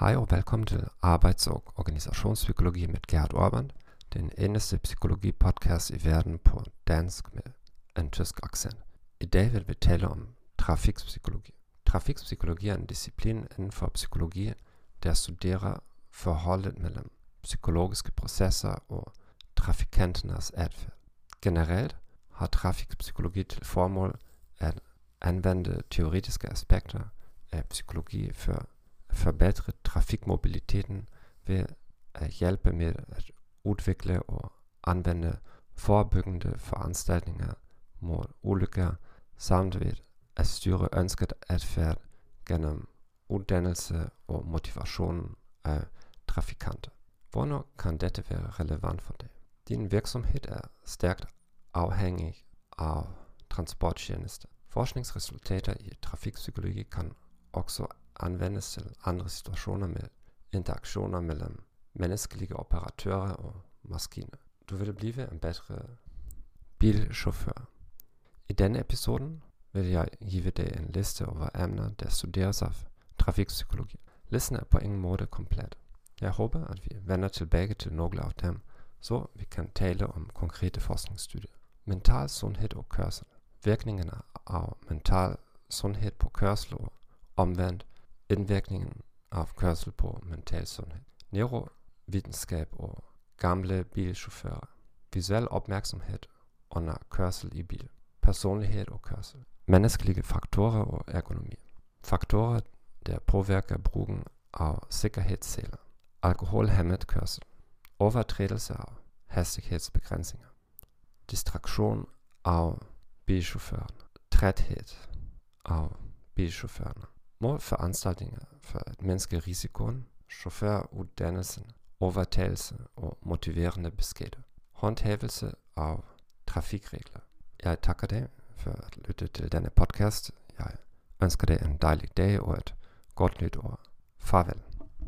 Hej og velkommen til Arbejds- og Organisationspsykologi med Gerd Orban, den eneste psykologi-podcast i verden på dansk med en tysk accent. I dag vil vi tale om trafikpsykologi. Trafikpsykologi er en disciplin inden for psykologi, der studerer forholdet mellem psykologiske processer og trafikanternes adfærd. Generelt har trafikpsykologi til formål at anvende teoretiske aspekter af psykologi for forbedre trafikmobiliteten ved at hjælpe med at udvikle og anvende forebyggende foranstaltninger mod ulykker samt ved at styre ønsket adfærd gennem uddannelse og motivation af trafikanter. Hvornår kan dette være relevant for dig? Din virksomhed er stærkt afhængig af transporttjenester. Forskningsresultater i trafikpsykologi kan også anvendes til andre situationer med interaktioner mellem menneskelige operatører og maskiner. Du vil blive en bedre bilchauffør. I denne episoden vil jeg give dig en liste over emner, der studeres af trafikpsykologi. Listen er på ingen måde komplet. Jeg håber, at vi vender tilbage til nogle af dem, så vi kan tale om konkrete forskningsstudier. Mental sundhed og kørsel. Virkningerne af mental sundhed på kørsel og omvendt indvirkningen af kørsel på mental sundhed. Neurovidenskab og gamle bilchauffører. Visuel opmærksomhed under kørsel i bil. Personlighed og kørsel. Menneskelige faktorer og ergonomi. Faktorer, der påvirker brugen af sikkerhedsseler. Alkoholhemmet kørsel. Overtrædelse af hastighedsbegrænsninger. Distraktion af bilchaufføren. Træthed af bilchaufførerne. Målforanstaltninger for at mindske risikoen, chaufføruddannelsen, overtagelse og motiverende beskeder. Håndhævelse af trafikregler. Jeg takker dig for at lytte til denne podcast. Jeg ønsker dig en dejlig dag og et godt nytår. Farvel.